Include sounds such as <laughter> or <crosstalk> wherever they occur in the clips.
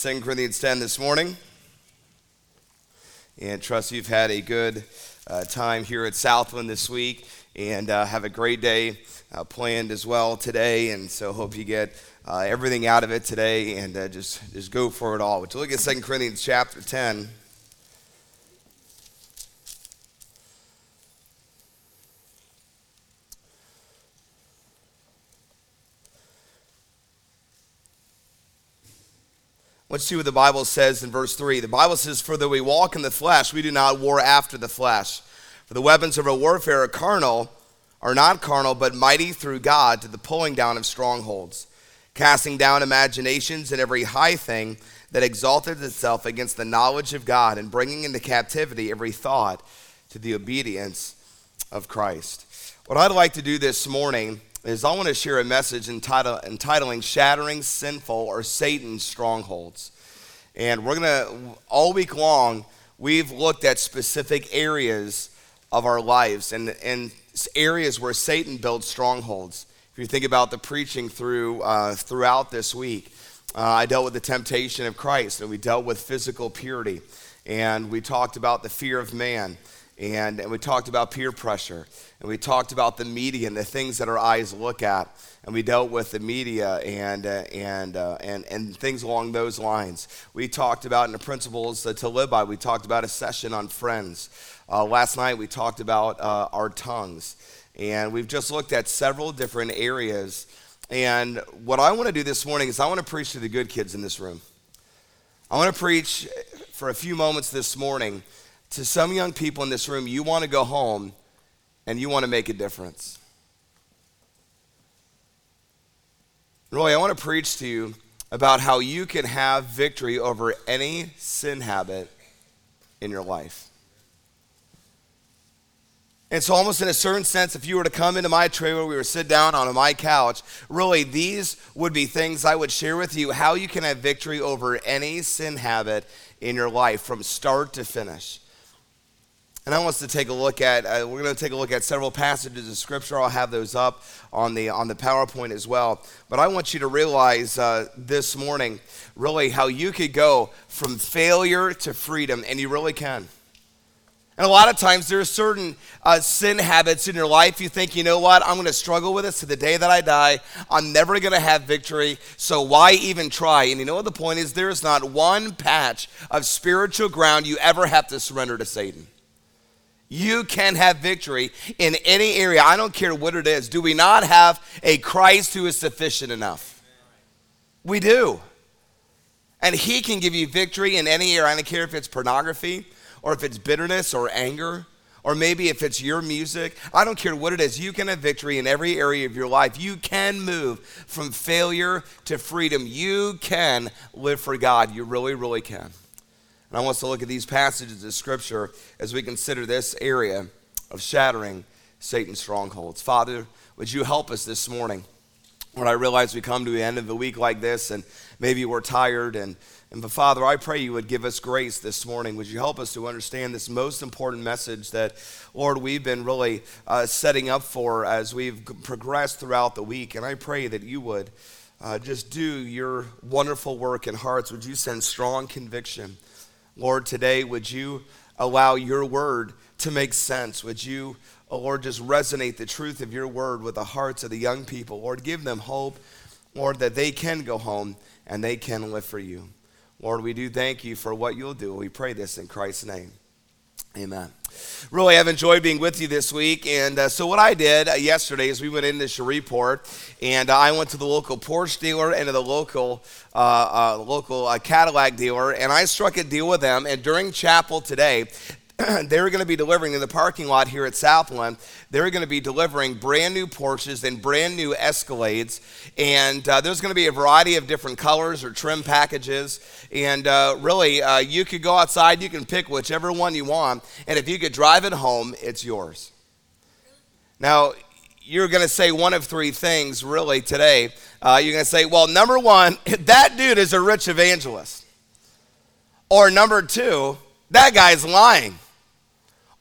2 Corinthians 10 this morning. And trust you've had a good uh, time here at Southland this week and uh, have a great day uh, planned as well today. And so hope you get uh, everything out of it today and uh, just, just go for it all. But you look at 2 Corinthians chapter 10. Let's see what the Bible says in verse 3. The Bible says, For though we walk in the flesh, we do not war after the flesh. For the weapons of our warfare are carnal, are not carnal, but mighty through God to the pulling down of strongholds, casting down imaginations and every high thing that exalted itself against the knowledge of God, and bringing into captivity every thought to the obedience of Christ. What I'd like to do this morning is I want to share a message entitled, entitling Shattering Sinful or Satan's Strongholds. And we're going to, all week long, we've looked at specific areas of our lives and, and areas where Satan builds strongholds. If you think about the preaching through, uh, throughout this week, uh, I dealt with the temptation of Christ and we dealt with physical purity and we talked about the fear of man and, and we talked about peer pressure and we talked about the media and the things that our eyes look at and we dealt with the media and, uh, and, uh, and, and things along those lines. We talked about in the principles to live by we talked about a session on friends. Uh, last night we talked about uh, our tongues. And we've just looked at several different areas. And what i want to do this morning is i want to preach to the good kids in this room. I want to preach for a few moments this morning to some young people in this room you want to go home and you want to make a difference. Roy, I want to preach to you about how you can have victory over any sin habit in your life. And so, almost in a certain sense, if you were to come into my trailer, we were sit down on my couch, really, these would be things I would share with you how you can have victory over any sin habit in your life from start to finish. And I want us to take a look at, uh, we're going to take a look at several passages of Scripture. I'll have those up on the, on the PowerPoint as well. But I want you to realize uh, this morning, really, how you could go from failure to freedom, and you really can. And a lot of times there are certain uh, sin habits in your life. You think, you know what, I'm going to struggle with this to the day that I die. I'm never going to have victory, so why even try? And you know what the point is? There is not one patch of spiritual ground you ever have to surrender to Satan. You can have victory in any area. I don't care what it is. Do we not have a Christ who is sufficient enough? We do. And he can give you victory in any area. I don't care if it's pornography or if it's bitterness or anger or maybe if it's your music. I don't care what it is. You can have victory in every area of your life. You can move from failure to freedom. You can live for God. You really, really can. And I want us to look at these passages of Scripture as we consider this area of shattering Satan's strongholds. Father, would you help us this morning? When I realize we come to the end of the week like this and maybe we're tired and and but Father, I pray you would give us grace this morning. Would you help us to understand this most important message that, Lord, we've been really uh, setting up for as we've progressed throughout the week? And I pray that you would uh, just do your wonderful work in hearts. Would you send strong conviction? Lord, today, would you allow your word to make sense? Would you, oh Lord, just resonate the truth of your word with the hearts of the young people? Lord, give them hope, Lord, that they can go home and they can live for you. Lord, we do thank you for what you'll do. We pray this in Christ's name. Amen. Really, I've enjoyed being with you this week. And uh, so, what I did uh, yesterday is we went into Shreveport, and uh, I went to the local Porsche dealer and to the local uh, uh, local uh, Cadillac dealer, and I struck a deal with them. And during chapel today, <clears throat> they're going to be delivering in the parking lot here at Southland. They're going to be delivering brand new Porsches and brand new Escalades. And uh, there's going to be a variety of different colors or trim packages. And uh, really, uh, you could go outside, you can pick whichever one you want. And if you could drive it home, it's yours. Now, you're going to say one of three things really today. Uh, you're going to say, well, number one, <laughs> that dude is a rich evangelist. Or number two, that guy's lying.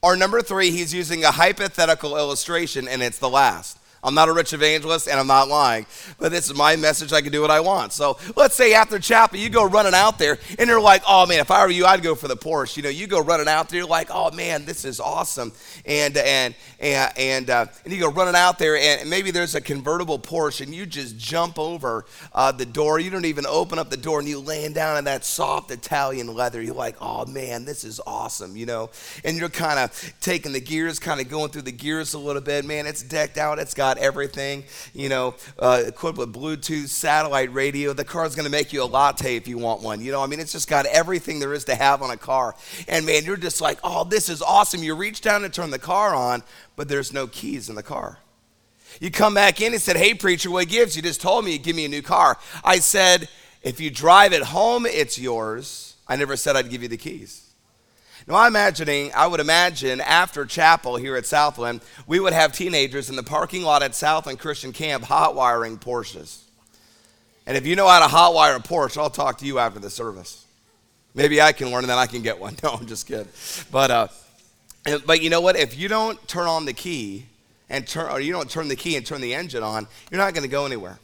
Or number three, he's using a hypothetical illustration, and it's the last. I'm not a rich evangelist and I'm not lying, but this is my message. I can do what I want. So let's say after chapel, you go running out there and you're like, oh man, if I were you, I'd go for the Porsche. You know, you go running out there, you're like, oh man, this is awesome. And, and, and, and, uh, and you go running out there and maybe there's a convertible Porsche and you just jump over uh, the door. You don't even open up the door and you land down in that soft Italian leather. You're like, oh man, this is awesome, you know? And you're kind of taking the gears, kind of going through the gears a little bit. Man, it's decked out. It's got got everything, you know, uh, equipped with Bluetooth, satellite radio. The car's going to make you a latte if you want one. You know, I mean, it's just got everything there is to have on a car. And man, you're just like, oh, this is awesome. You reach down and turn the car on, but there's no keys in the car. You come back in and said, hey, preacher, what gives? You just told me you give me a new car. I said, if you drive it home, it's yours. I never said I'd give you the keys. Now, I'm imagining, I would imagine after chapel here at Southland, we would have teenagers in the parking lot at Southland Christian Camp hot wiring Porsches. And if you know how to hot wire a Porsche, I'll talk to you after the service. Maybe I can learn and then I can get one. <laughs> No, I'm just kidding. But, uh, but you know what? If you don't turn on the key and turn, or you don't turn the key and turn the engine on, you're not going to go anywhere.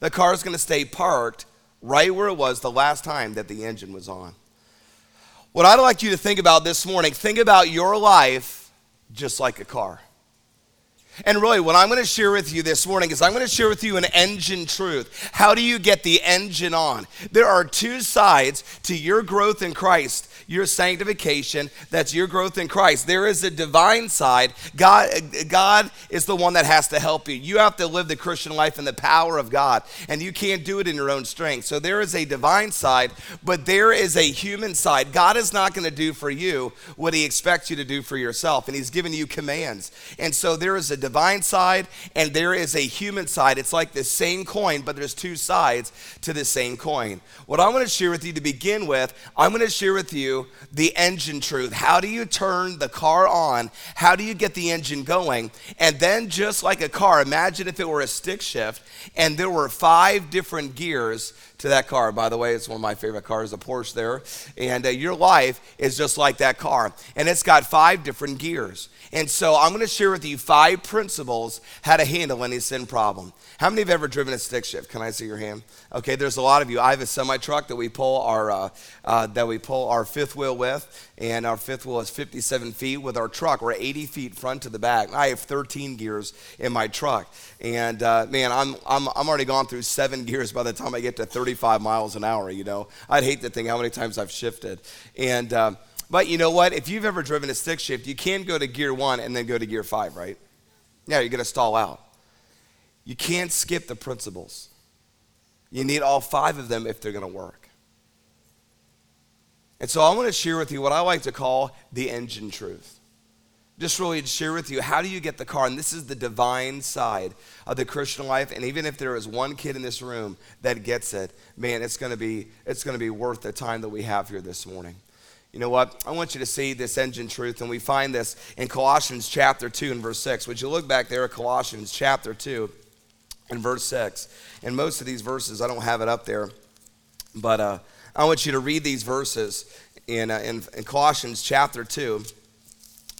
The car is going to stay parked right where it was the last time that the engine was on. What I'd like you to think about this morning, think about your life just like a car. And really, what I'm going to share with you this morning is I'm going to share with you an engine truth. How do you get the engine on? There are two sides to your growth in Christ your sanctification, that's your growth in Christ. There is a divine side. God, God is the one that has to help you. You have to live the Christian life in the power of God, and you can't do it in your own strength. So there is a divine side, but there is a human side. God is not going to do for you what He expects you to do for yourself, and He's given you commands. And so there is a divine side, and there is a human side. It's like the same coin, but there's two sides to the same coin. What I want to share with you to begin with, I'm going to share with you the engine truth. How do you turn the car on? How do you get the engine going? And then, just like a car, imagine if it were a stick shift and there were five different gears to that car. By the way, it's one of my favorite cars, a Porsche there. And uh, your life is just like that car. And it's got five different gears. And so I'm going to share with you five principles how to handle any sin problem. How many have ever driven a stick shift? Can I see your hand? Okay, there's a lot of you. I have a semi truck that we pull our uh, uh, that we pull our fifth wheel with, and our fifth wheel is 57 feet. With our truck, we're 80 feet front to the back. I have 13 gears in my truck, and uh, man, I'm, I'm I'm already gone through seven <laughs> gears by the time I get to 35 miles an hour. You know, I'd hate to think how many times I've shifted, and. But you know what? If you've ever driven a stick shift, you can go to gear one and then go to gear five, right? Yeah, you're going to stall out. You can't skip the principles. You need all five of them if they're going to work. And so I want to share with you what I like to call the engine truth. Just really to share with you how do you get the car? And this is the divine side of the Christian life. And even if there is one kid in this room that gets it, man, it's going to be it's going to be worth the time that we have here this morning. You know what? I want you to see this engine truth, and we find this in Colossians chapter 2 and verse 6. Would you look back there at Colossians chapter 2 and verse 6? And most of these verses, I don't have it up there, but uh, I want you to read these verses in, uh, in, in Colossians chapter 2.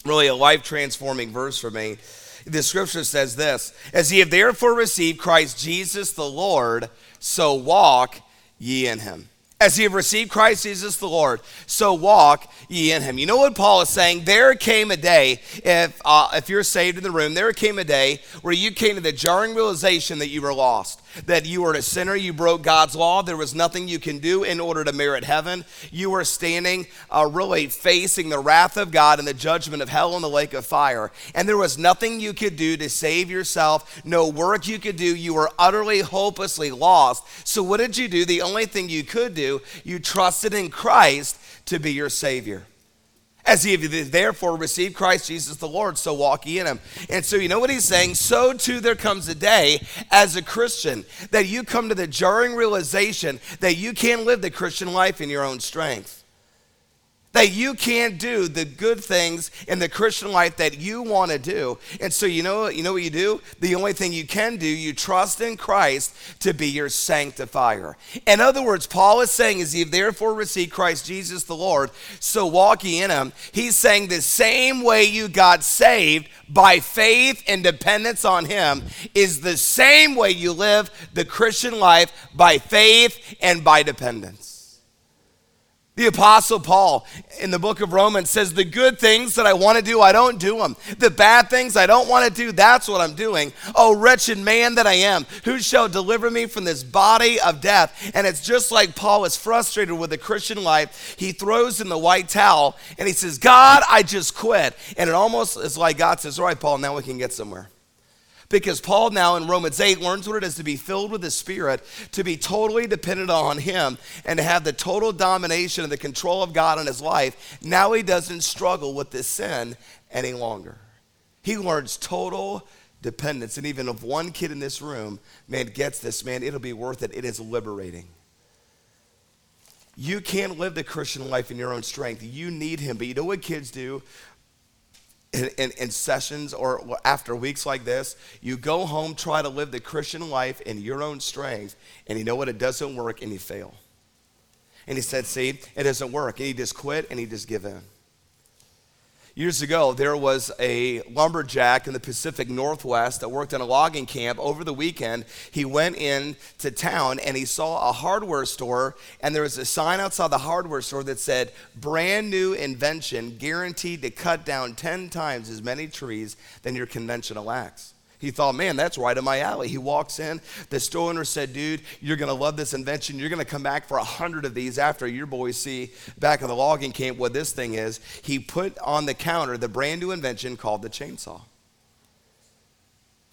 Really a life transforming verse for me. The scripture says this As ye have therefore received Christ Jesus the Lord, so walk ye in him as ye have received Christ Jesus the Lord, so walk ye in him. You know what Paul is saying? There came a day, if, uh, if you're saved in the room, there came a day where you came to the jarring realization that you were lost that you were a sinner, you broke God's law, there was nothing you can do in order to merit heaven. You were standing uh, really facing the wrath of God and the judgment of hell and the lake of fire. And there was nothing you could do to save yourself, no work you could do. You were utterly, hopelessly lost. So, what did you do? The only thing you could do, you trusted in Christ to be your Savior. As ye have therefore received Christ Jesus the Lord, so walk ye in him. And so, you know what he's saying? So too there comes a day as a Christian that you come to the jarring realization that you can't live the Christian life in your own strength. That you can't do the good things in the Christian life that you want to do. And so you know you know what you do? The only thing you can do, you trust in Christ to be your sanctifier. In other words, Paul is saying is you therefore receive Christ Jesus the Lord, so walk ye in him. He's saying the same way you got saved by faith and dependence on him is the same way you live the Christian life by faith and by dependence. The Apostle Paul in the book of Romans says, The good things that I want to do, I don't do them. The bad things I don't want to do, that's what I'm doing. Oh, wretched man that I am, who shall deliver me from this body of death? And it's just like Paul is frustrated with the Christian life. He throws in the white towel and he says, God, I just quit. And it almost is like God says, All right, Paul, now we can get somewhere. Because Paul now in Romans 8 learns what it is to be filled with the Spirit, to be totally dependent on Him, and to have the total domination and the control of God in his life. Now he doesn't struggle with this sin any longer. He learns total dependence. And even if one kid in this room, man, gets this, man, it'll be worth it. It is liberating. You can't live the Christian life in your own strength. You need Him. But you know what kids do? In, in, in, sessions or after weeks like this, you go home, try to live the Christian life in your own strength, and you know what? It doesn't work, and you fail. And he said, See, it doesn't work. And he just quit and he just give in. Years ago, there was a lumberjack in the Pacific Northwest that worked in a logging camp. Over the weekend, he went into town and he saw a hardware store, and there was a sign outside the hardware store that said, Brand new invention guaranteed to cut down 10 times as many trees than your conventional axe. He thought, man, that's right in my alley. He walks in. The store owner said, dude, you're going to love this invention. You're going to come back for a hundred of these after your boys see back at the logging camp what this thing is. He put on the counter the brand new invention called the chainsaw.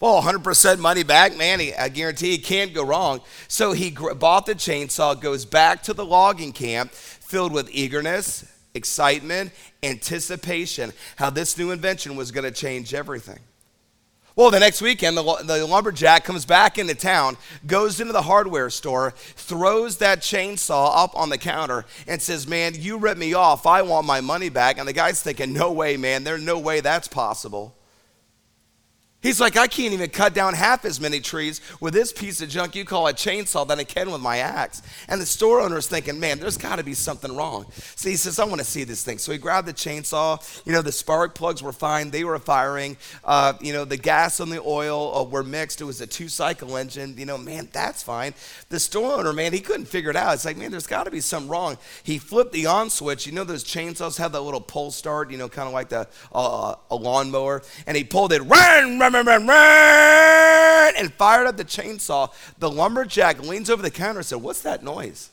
Well, 100% money back, man, he, I guarantee he can't go wrong. So he gr- bought the chainsaw, goes back to the logging camp filled with eagerness, excitement, anticipation, how this new invention was going to change everything. Well, the next weekend, the, the lumberjack comes back into town, goes into the hardware store, throws that chainsaw up on the counter, and says, Man, you ripped me off. I want my money back. And the guy's thinking, No way, man. There's no way that's possible. He's like, I can't even cut down half as many trees with this piece of junk you call a chainsaw than I can with my axe. And the store owner's thinking, man, there's got to be something wrong. So he says, I want to see this thing. So he grabbed the chainsaw. You know, the spark plugs were fine, they were firing. Uh, you know, the gas and the oil uh, were mixed. It was a two cycle engine. You know, man, that's fine. The store owner, man, he couldn't figure it out. It's like, man, there's got to be something wrong. He flipped the on switch. You know, those chainsaws have that little pull start, you know, kind of like the, uh, a lawnmower. And he pulled it, run, run, and fired up the chainsaw. The lumberjack leans over the counter and said, What's that noise?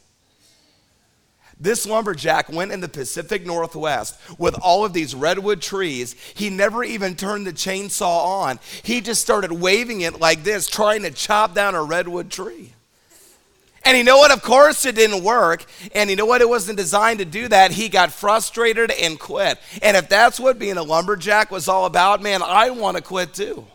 This lumberjack went in the Pacific Northwest with all of these redwood trees. He never even turned the chainsaw on. He just started waving it like this, trying to chop down a redwood tree. And you know what? Of course it didn't work. And you know what? It wasn't designed to do that. He got frustrated and quit. And if that's what being a lumberjack was all about, man, I want to quit too.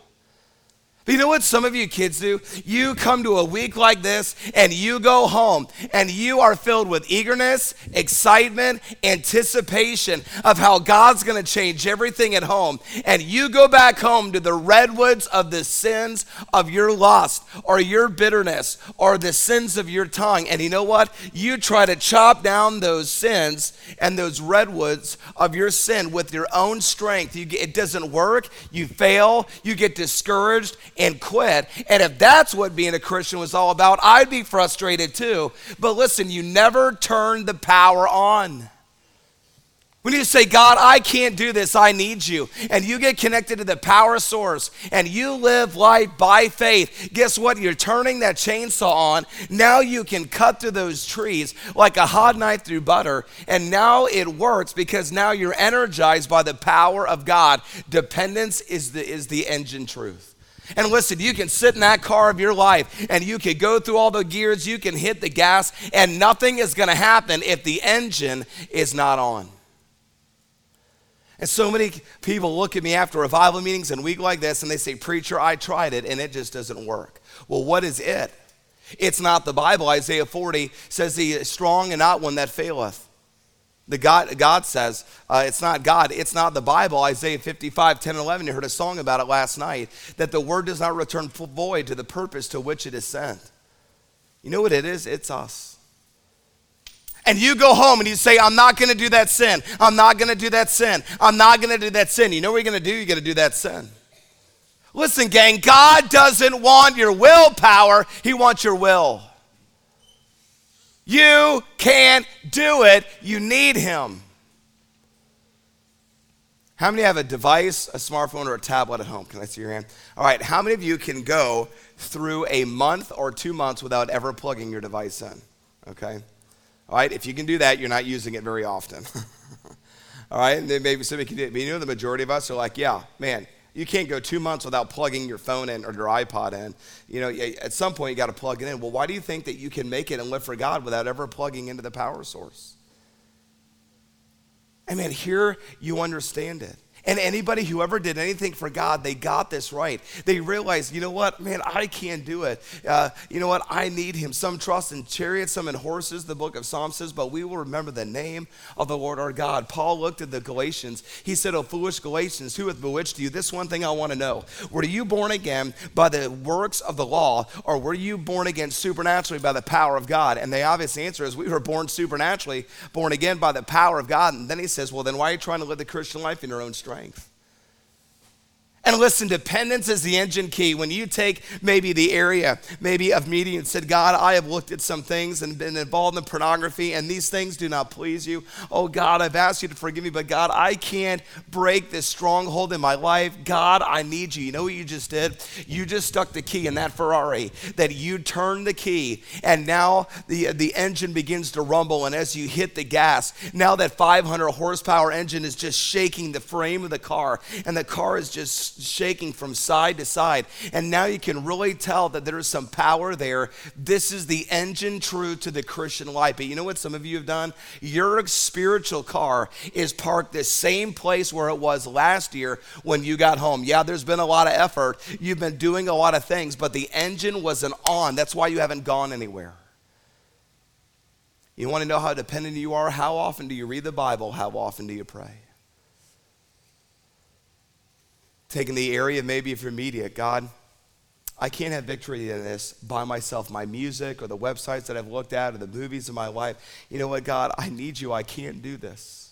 You know what some of you kids do? You come to a week like this and you go home and you are filled with eagerness, excitement, anticipation of how God's going to change everything at home. And you go back home to the redwoods of the sins of your lust or your bitterness or the sins of your tongue. And you know what? You try to chop down those sins and those redwoods of your sin with your own strength. You, it doesn't work. You fail. You get discouraged and quit. And if that's what being a Christian was all about, I'd be frustrated too. But listen, you never turn the power on. When you say, God, I can't do this, I need you, and you get connected to the power source and you live life by faith, guess what? You're turning that chainsaw on. Now you can cut through those trees like a hot knife through butter, and now it works because now you're energized by the power of God. Dependence is the, is the engine truth. And listen, you can sit in that car of your life and you can go through all the gears, you can hit the gas, and nothing is going to happen if the engine is not on. And so many people look at me after revival meetings and week like this and they say, Preacher, I tried it and it just doesn't work. Well, what is it? It's not the Bible. Isaiah 40 says, He is strong and not one that faileth. The God, God says, uh, it's not God, it's not the Bible. Isaiah 55, 10 and 11, you heard a song about it last night, that the word does not return void to the purpose to which it is sent. You know what it is? It's us. And you go home and you say, I'm not gonna do that sin. I'm not gonna do that sin. I'm not gonna do that sin. You know what you're gonna do? You're gonna do that sin. Listen, gang, God doesn't want your willpower, He wants your will. You can't do it, you need Him. How many have a device, a smartphone, or a tablet at home? Can I see your hand? All right, how many of you can go through a month or two months without ever plugging your device in? Okay? All right, if you can do that, you're not using it very often. <laughs> All right, and then maybe somebody can do it. But you know, the majority of us are like, yeah, man, you can't go two months without plugging your phone in or your iPod in. You know, at some point you got to plug it in. Well, why do you think that you can make it and live for God without ever plugging into the power source? I mean, here you understand it. And anybody who ever did anything for God, they got this right. They realized, you know what, man, I can't do it. Uh, you know what, I need Him. Some trust in chariots, some in horses, the book of Psalms says, but we will remember the name of the Lord our God. Paul looked at the Galatians. He said, Oh, foolish Galatians, who hath bewitched you? This one thing I want to know. Were you born again by the works of the law, or were you born again supernaturally by the power of God? And the obvious answer is we were born supernaturally, born again by the power of God. And then he says, Well, then why are you trying to live the Christian life in your own strength? Strength. And listen, dependence is the engine key. When you take maybe the area, maybe of media and said, God, I have looked at some things and been involved in pornography, and these things do not please you. Oh, God, I've asked you to forgive me, but God, I can't break this stronghold in my life. God, I need you. You know what you just did? You just stuck the key in that Ferrari, that you turned the key, and now the, the engine begins to rumble. And as you hit the gas, now that 500 horsepower engine is just shaking the frame of the car, and the car is just shaking from side to side. And now you can really tell that there is some power there. This is the engine true to the Christian life. But you know what some of you have done? Your spiritual car is parked the same place where it was last year when you got home. Yeah, there's been a lot of effort. You've been doing a lot of things, but the engine wasn't on. That's why you haven't gone anywhere. You want to know how dependent you are? How often do you read the Bible? How often do you pray? Taking the area maybe of your media. God, I can't have victory in this by myself. My music or the websites that I've looked at or the movies in my life. You know what, God? I need you. I can't do this.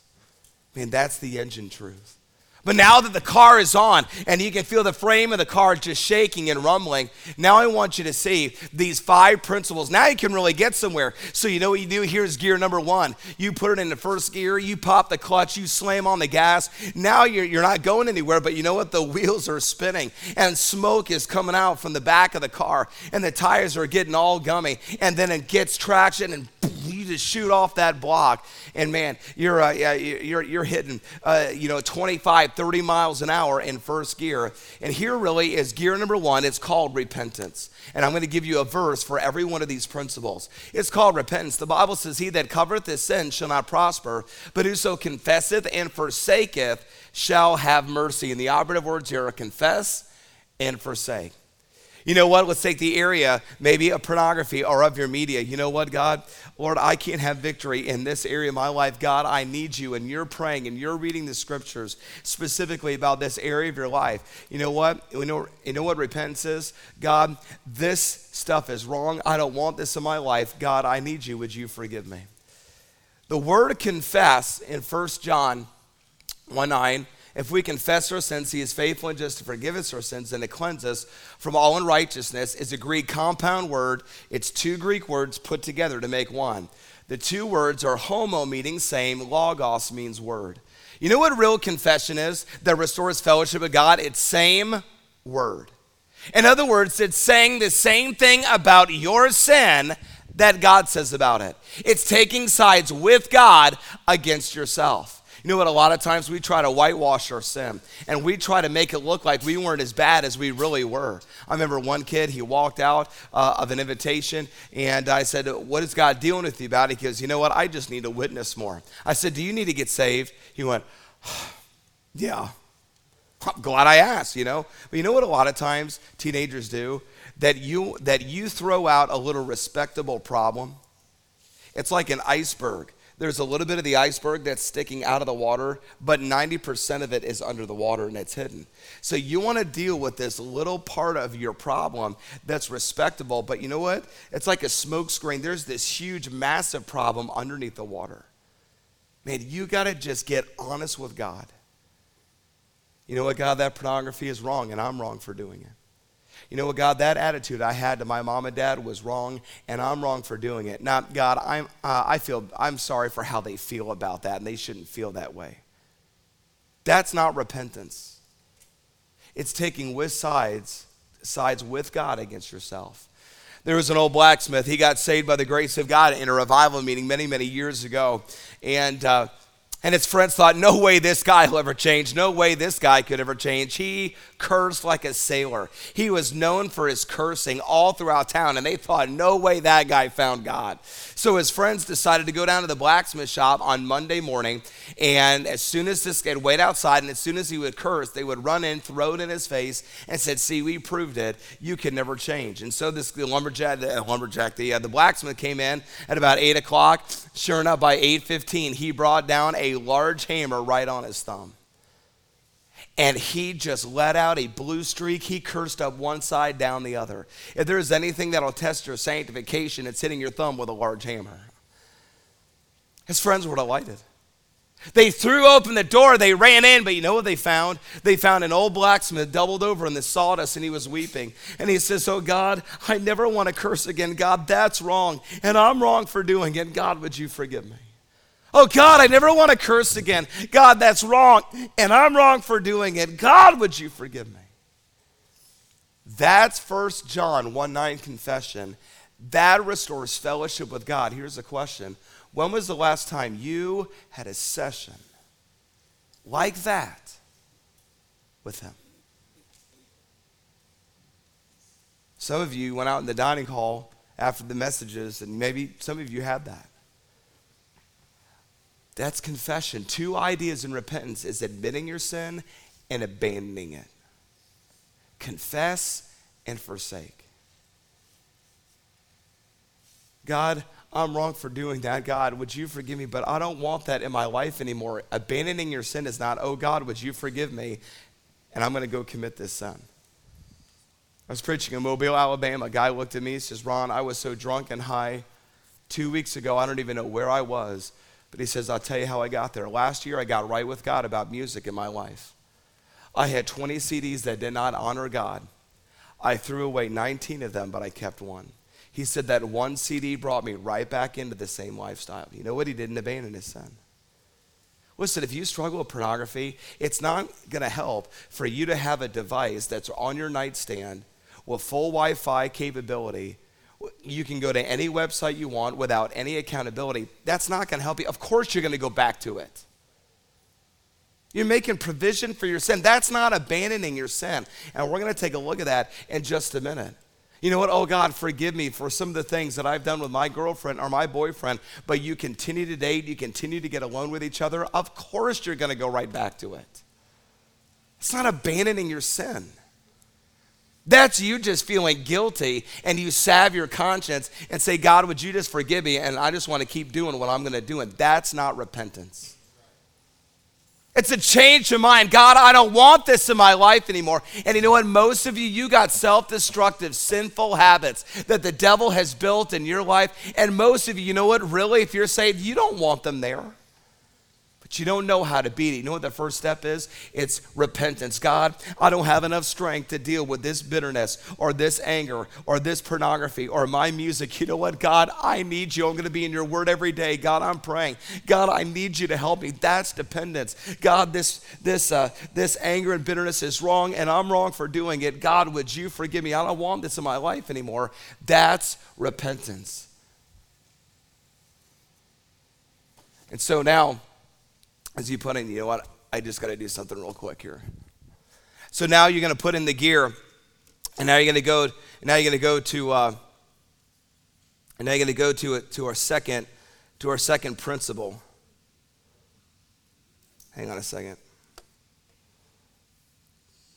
Man, that's the engine truth. But now that the car is on and you can feel the frame of the car just shaking and rumbling, now I want you to see these five principles. Now you can really get somewhere. So, you know what you do? Here's gear number one. You put it in the first gear, you pop the clutch, you slam on the gas. Now you're, you're not going anywhere, but you know what? The wheels are spinning and smoke is coming out from the back of the car and the tires are getting all gummy. And then it gets traction and shoot off that block, and man, you're uh, you're you're hitting uh, you know 25, 30 miles an hour in first gear. And here really is gear number one. It's called repentance, and I'm going to give you a verse for every one of these principles. It's called repentance. The Bible says, "He that covereth his sin shall not prosper, but whoso confesseth and forsaketh shall have mercy." And the operative words here are confess and forsake. You know what? Let's take the area maybe of pornography or of your media. You know what, God? Lord, I can't have victory in this area of my life. God, I need you. And you're praying and you're reading the scriptures specifically about this area of your life. You know what? You know, you know what repentance is? God, this stuff is wrong. I don't want this in my life. God, I need you. Would you forgive me? The word confess in 1 John 1 9 if we confess our sins, he is faithful and just to forgive us our sins and to cleanse us from all unrighteousness. Is a Greek compound word. It's two Greek words put together to make one. The two words are homo, meaning same, logos means word. You know what real confession is that restores fellowship with God? It's same word. In other words, it's saying the same thing about your sin that God says about it. It's taking sides with God against yourself. You know what? A lot of times we try to whitewash our sin and we try to make it look like we weren't as bad as we really were. I remember one kid, he walked out uh, of an invitation and I said, What is God dealing with you about? He goes, You know what? I just need to witness more. I said, Do you need to get saved? He went, <sighs> Yeah. I'm glad I asked, you know. But you know what a lot of times teenagers do? That you that you throw out a little respectable problem. It's like an iceberg there's a little bit of the iceberg that's sticking out of the water, but 90% of it is under the water and it's hidden. So you want to deal with this little part of your problem that's respectable, but you know what? It's like a smoke screen. There's this huge, massive problem underneath the water. Man, you got to just get honest with God. You know what, God, that pornography is wrong, and I'm wrong for doing it. You know what, God, that attitude I had to my mom and dad was wrong, and I'm wrong for doing it. Now, God, I'm, uh, I feel, I'm sorry for how they feel about that, and they shouldn't feel that way. That's not repentance. It's taking with sides, sides with God against yourself. There was an old blacksmith. He got saved by the grace of God in a revival meeting many, many years ago. And uh, and his friends thought, no way this guy will ever change. No way this guy could ever change. He cursed like a sailor. He was known for his cursing all throughout town, and they thought, no way that guy found God. So his friends decided to go down to the blacksmith shop on Monday morning, and as soon as this would wait outside, and as soon as he would curse, they would run in, throw it in his face, and said, see, we proved it. You can never change. And so this the lumberjack, the lumberjack, the, uh, the blacksmith came in at about 8 o'clock. Sure enough, by 8.15, he brought down a large hammer right on his thumb and he just let out a blue streak. He cursed up one side, down the other. If there's anything that'll test your sanctification, it's hitting your thumb with a large hammer. His friends were delighted. They threw open the door, they ran in, but you know what they found? They found an old blacksmith doubled over in the sawdust and he was weeping. And he says, Oh God, I never want to curse again. God, that's wrong. And I'm wrong for doing it. God, would you forgive me? Oh, God, I never want to curse again. God, that's wrong. And I'm wrong for doing it. God, would you forgive me? That's First John 1 9 confession. That restores fellowship with God. Here's the question When was the last time you had a session like that with Him? Some of you went out in the dining hall after the messages, and maybe some of you had that. That's confession. Two ideas in repentance is admitting your sin and abandoning it. Confess and forsake. God, I'm wrong for doing that. God, would you forgive me? But I don't want that in my life anymore. Abandoning your sin is not, oh God, would you forgive me? And I'm going to go commit this sin. I was preaching in Mobile, Alabama. A guy looked at me and says, Ron, I was so drunk and high two weeks ago, I don't even know where I was. But he says, I'll tell you how I got there. Last year, I got right with God about music in my life. I had 20 CDs that did not honor God. I threw away 19 of them, but I kept one. He said that one CD brought me right back into the same lifestyle. You know what? He didn't abandon his son. Listen, if you struggle with pornography, it's not going to help for you to have a device that's on your nightstand with full Wi Fi capability you can go to any website you want without any accountability. That's not going to help you. Of course, you're going to go back to it. You're making provision for your sin. That's not abandoning your sin. And we're going to take a look at that in just a minute. You know what? Oh, God, forgive me for some of the things that I've done with my girlfriend or my boyfriend, but you continue to date, you continue to get alone with each other. Of course, you're going to go right back to it. It's not abandoning your sin. That's you just feeling guilty and you salve your conscience and say, God, would you just forgive me? And I just want to keep doing what I'm going to do. And that's not repentance. It's a change of mind. God, I don't want this in my life anymore. And you know what? Most of you, you got self destructive, sinful habits that the devil has built in your life. And most of you, you know what? Really, if you're saved, you don't want them there but you don't know how to beat it. You know what the first step is? It's repentance. God, I don't have enough strength to deal with this bitterness or this anger or this pornography or my music. You know what, God, I need you. I'm going to be in your word every day. God, I'm praying. God, I need you to help me. That's dependence. God, this this uh, this anger and bitterness is wrong, and I'm wrong for doing it. God, would you forgive me? I don't want this in my life anymore. That's repentance. And so now as you put in, you know what? I just got to do something real quick here. So now you're going to put in the gear, and now you're going to go. Now you're going to go to. Uh, and now you're going to go to it to our second, to our second principle. Hang on a second.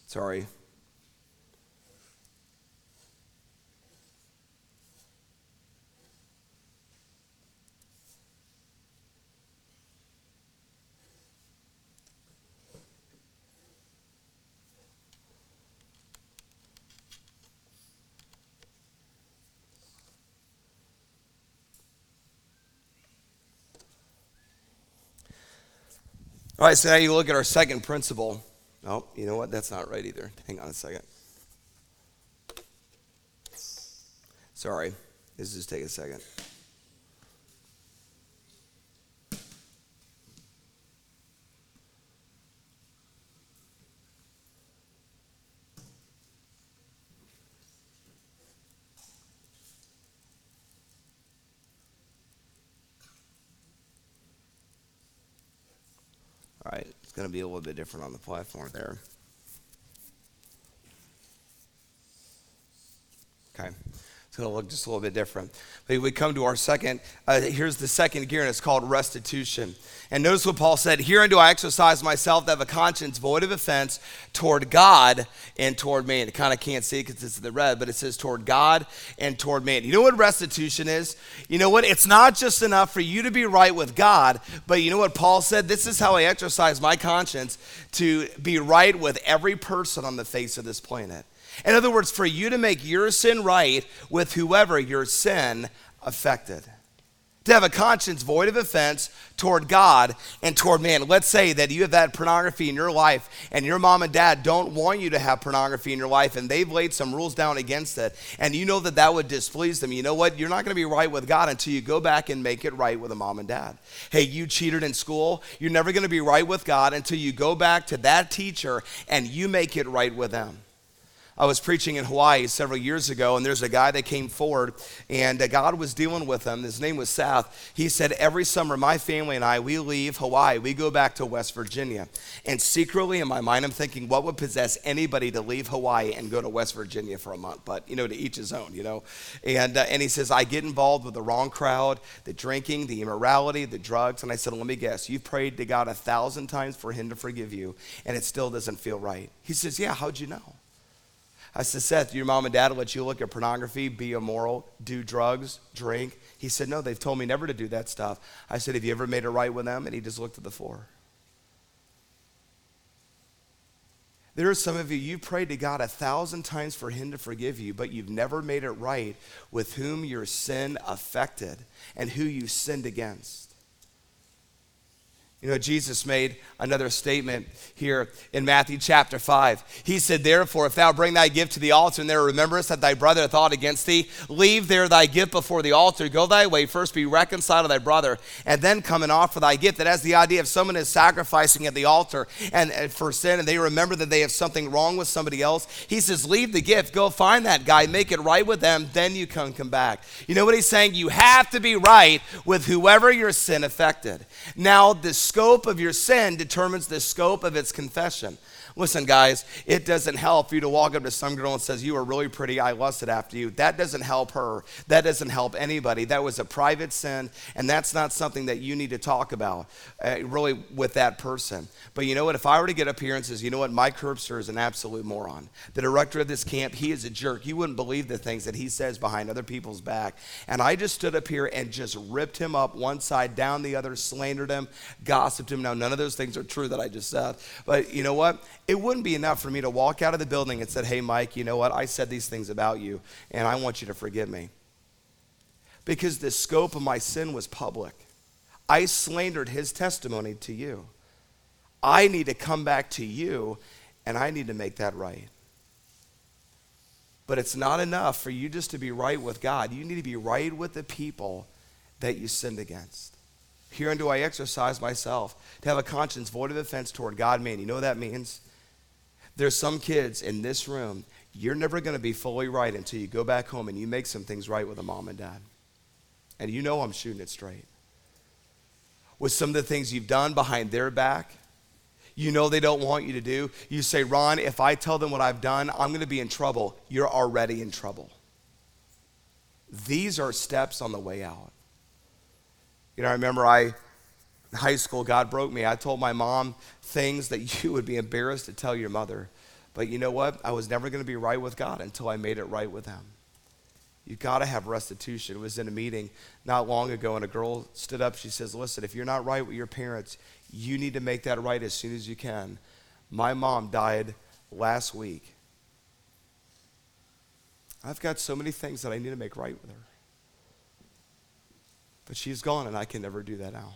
Sorry. All right, so now you look at our second principle. Oh, you know what? That's not right either. Hang on a second. Sorry. This just take a second. Going to be a little bit different on the platform there. Okay. It's going to look just a little bit different. But we come to our second, uh, here's the second gear, and it's called restitution. And notice what Paul said Herein do I exercise myself to have a conscience void of offense toward God and toward man. It kind of can't see because it's in the red, but it says toward God and toward man. You know what restitution is? You know what? It's not just enough for you to be right with God, but you know what Paul said? This is how I exercise my conscience to be right with every person on the face of this planet. In other words, for you to make your sin right with whoever your sin affected. To have a conscience void of offense toward God and toward man. Let's say that you have that pornography in your life and your mom and dad don't want you to have pornography in your life and they've laid some rules down against it and you know that that would displease them. You know what? You're not going to be right with God until you go back and make it right with a mom and dad. Hey, you cheated in school. You're never going to be right with God until you go back to that teacher and you make it right with them. I was preaching in Hawaii several years ago, and there's a guy that came forward, and God was dealing with him. His name was Seth. He said, Every summer, my family and I, we leave Hawaii. We go back to West Virginia. And secretly in my mind, I'm thinking, what would possess anybody to leave Hawaii and go to West Virginia for a month? But, you know, to each his own, you know. And, uh, and he says, I get involved with the wrong crowd, the drinking, the immorality, the drugs. And I said, Let me guess, you've prayed to God a thousand times for him to forgive you, and it still doesn't feel right. He says, Yeah, how'd you know? I said, Seth, your mom and dad let you look at pornography, be immoral, do drugs, drink? He said, No, they've told me never to do that stuff. I said, Have you ever made it right with them? And he just looked at the floor. There are some of you, you prayed to God a thousand times for Him to forgive you, but you've never made it right with whom your sin affected and who you sinned against. You know, Jesus made another statement here in Matthew chapter 5. He said, Therefore, if thou bring thy gift to the altar, and there rememberest that thy brother hath aught against thee, leave there thy gift before the altar, go thy way, first be reconciled to thy brother, and then come and offer thy gift. That has the idea of someone is sacrificing at the altar and, and for sin, and they remember that they have something wrong with somebody else. He says, Leave the gift, go find that guy, make it right with them, then you can come back. You know what he's saying? You have to be right with whoever your sin affected. Now, this scope of your sin determines the scope of its confession. Listen, guys, it doesn't help you to walk up to some girl and says, "You are really pretty. I lusted after you." That doesn't help her. That doesn't help anybody. That was a private sin, and that's not something that you need to talk about uh, really with that person. But you know what? If I were to get up here and says, "You know what? Mike Herbster is an absolute moron. The director of this camp, he is a jerk. You wouldn't believe the things that he says behind other people's back." And I just stood up here and just ripped him up one side, down the other, slandered him, gossiped him. Now, none of those things are true that I just said. But you know what? It wouldn't be enough for me to walk out of the building and said, Hey, Mike, you know what? I said these things about you, and I want you to forgive me. Because the scope of my sin was public. I slandered his testimony to you. I need to come back to you, and I need to make that right. But it's not enough for you just to be right with God. You need to be right with the people that you sinned against. Herein do I exercise myself to have a conscience void of offense toward God, man. You know what that means? There's some kids in this room, you're never going to be fully right until you go back home and you make some things right with a mom and dad. And you know I'm shooting it straight. With some of the things you've done behind their back, you know they don't want you to do. You say, Ron, if I tell them what I've done, I'm going to be in trouble. You're already in trouble. These are steps on the way out. You know, I remember I high school, God broke me. I told my mom things that you would be embarrassed to tell your mother. But you know what? I was never going to be right with God until I made it right with Him. You've got to have restitution. It was in a meeting not long ago, and a girl stood up. She says, Listen, if you're not right with your parents, you need to make that right as soon as you can. My mom died last week. I've got so many things that I need to make right with her. But she's gone, and I can never do that now.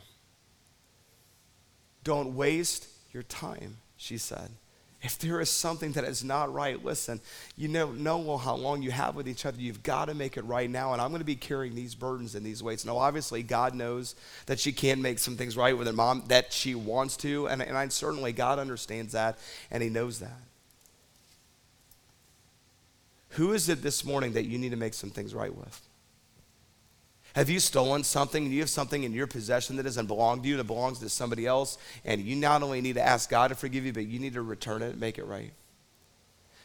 Don't waste your time, she said. If there is something that is not right, listen, you know, know how long you have with each other. You've got to make it right now. And I'm going to be carrying these burdens and these weights. Now, obviously, God knows that she can make some things right with her mom, that she wants to. And, and I, certainly, God understands that, and He knows that. Who is it this morning that you need to make some things right with? Have you stolen something and you have something in your possession that doesn't belong to you, that belongs to somebody else, and you not only need to ask God to forgive you, but you need to return it and make it right?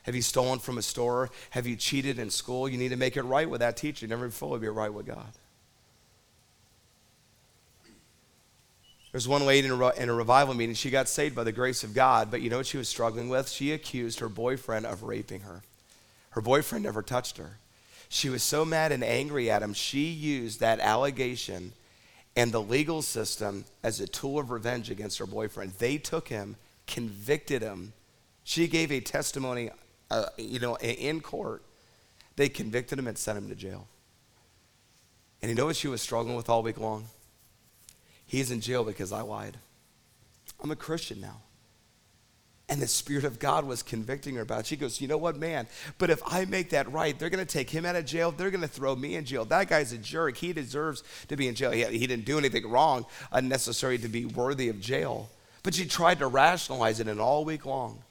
Have you stolen from a store? Have you cheated in school? You need to make it right with that teacher. You never fully be right with God. There's one lady in a, in a revival meeting. She got saved by the grace of God, but you know what she was struggling with? She accused her boyfriend of raping her. Her boyfriend never touched her. She was so mad and angry at him, she used that allegation and the legal system as a tool of revenge against her boyfriend. They took him, convicted him. She gave a testimony, uh, you know, in court. They convicted him and sent him to jail. And you know what she was struggling with all week long? He's in jail because I lied. I'm a Christian now. And the Spirit of God was convicting her about it. She goes, You know what, man? But if I make that right, they're going to take him out of jail. They're going to throw me in jail. That guy's a jerk. He deserves to be in jail. He, he didn't do anything wrong, unnecessary to be worthy of jail. But she tried to rationalize it, and all week long,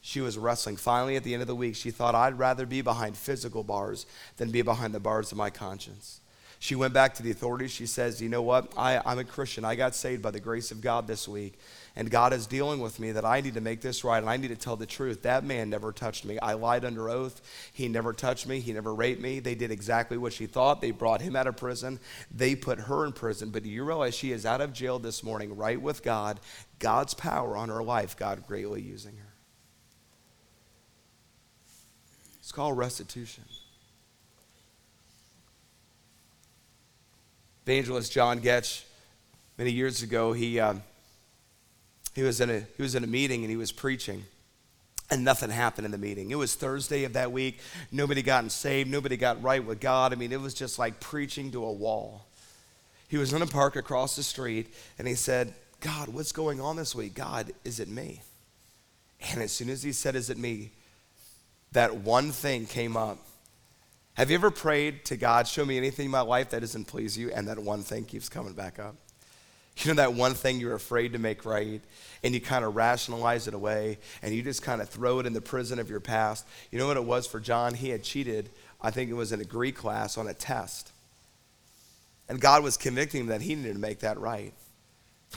she was wrestling. Finally, at the end of the week, she thought, I'd rather be behind physical bars than be behind the bars of my conscience. She went back to the authorities. She says, You know what? I, I'm a Christian. I got saved by the grace of God this week. And God is dealing with me that I need to make this right and I need to tell the truth. That man never touched me. I lied under oath. He never touched me. He never raped me. They did exactly what she thought. They brought him out of prison. They put her in prison. But do you realize she is out of jail this morning, right with God? God's power on her life, God greatly using her. It's called restitution. Evangelist John Goetsch, many years ago, he. Uh, he was in a, he was in a meeting and he was preaching and nothing happened in the meeting. It was Thursday of that week. Nobody gotten saved. Nobody got right with God. I mean, it was just like preaching to a wall. He was in a park across the street and he said, God, what's going on this week? God, is it me? And as soon as he said, Is it me? that one thing came up. Have you ever prayed to God, show me anything in my life that doesn't please you? And that one thing keeps coming back up. You know that one thing you're afraid to make right, and you kind of rationalize it away, and you just kind of throw it in the prison of your past. You know what it was for John? He had cheated, I think it was in a Greek class on a test. And God was convicting him that he needed to make that right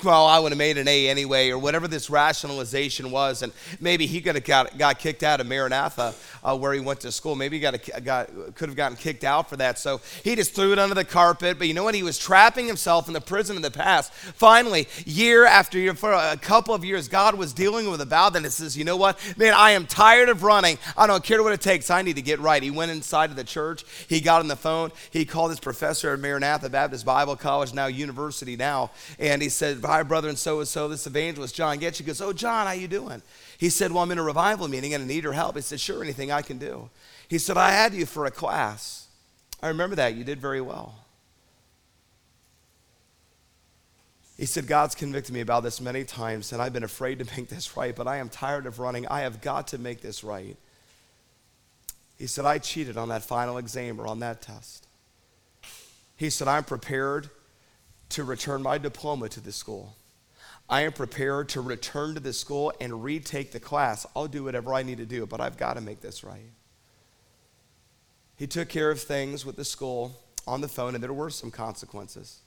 well, I would have made an A anyway, or whatever this rationalization was. And maybe he could have got, got kicked out of Maranatha uh, where he went to school. Maybe he got, a, got, could have gotten kicked out for that. So he just threw it under the carpet. But you know what? He was trapping himself in the prison of the past. Finally, year after year, for a couple of years, God was dealing with a vow that it says, you know what? Man, I am tired of running. I don't care what it takes. I need to get right. He went inside of the church. He got on the phone. He called his professor at Maranatha Baptist Bible College, now university now. And he said, hi, brother and so and so, this evangelist, John Goetsch. He goes, oh, John, how you doing? He said, well, I'm in a revival meeting and I need your help. He said, sure, anything I can do. He said, I had you for a class. I remember that. You did very well. He said, God's convicted me about this many times, and I've been afraid to <laughs> make this right, but I am tired of running. I have got to make this right. He said, I cheated on that final exam or on that test. He said, I'm prepared to return my diploma to the school. I am prepared to return to the school and retake the class. I'll do whatever I need to do, but I've got to make this right. He took care of things with the school on the phone, and there were some consequences.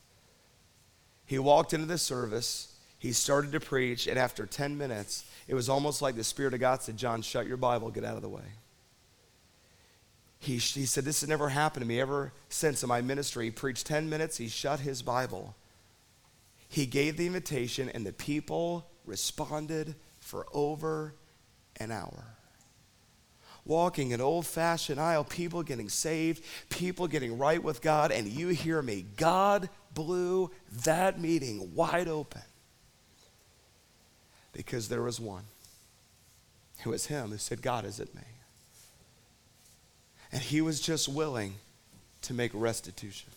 He walked into the service, he started to preach, and after 10 minutes, it was almost like the Spirit of God said, John, shut your Bible, get out of the way. He, he said, This has never happened to me ever since in my ministry. He preached 10 minutes, he shut his Bible. He gave the invitation, and the people responded for over an hour. Walking an old fashioned aisle, people getting saved, people getting right with God, and you hear me. God blew that meeting wide open because there was one. It was him who said, God, is it me? And he was just willing to make restitution.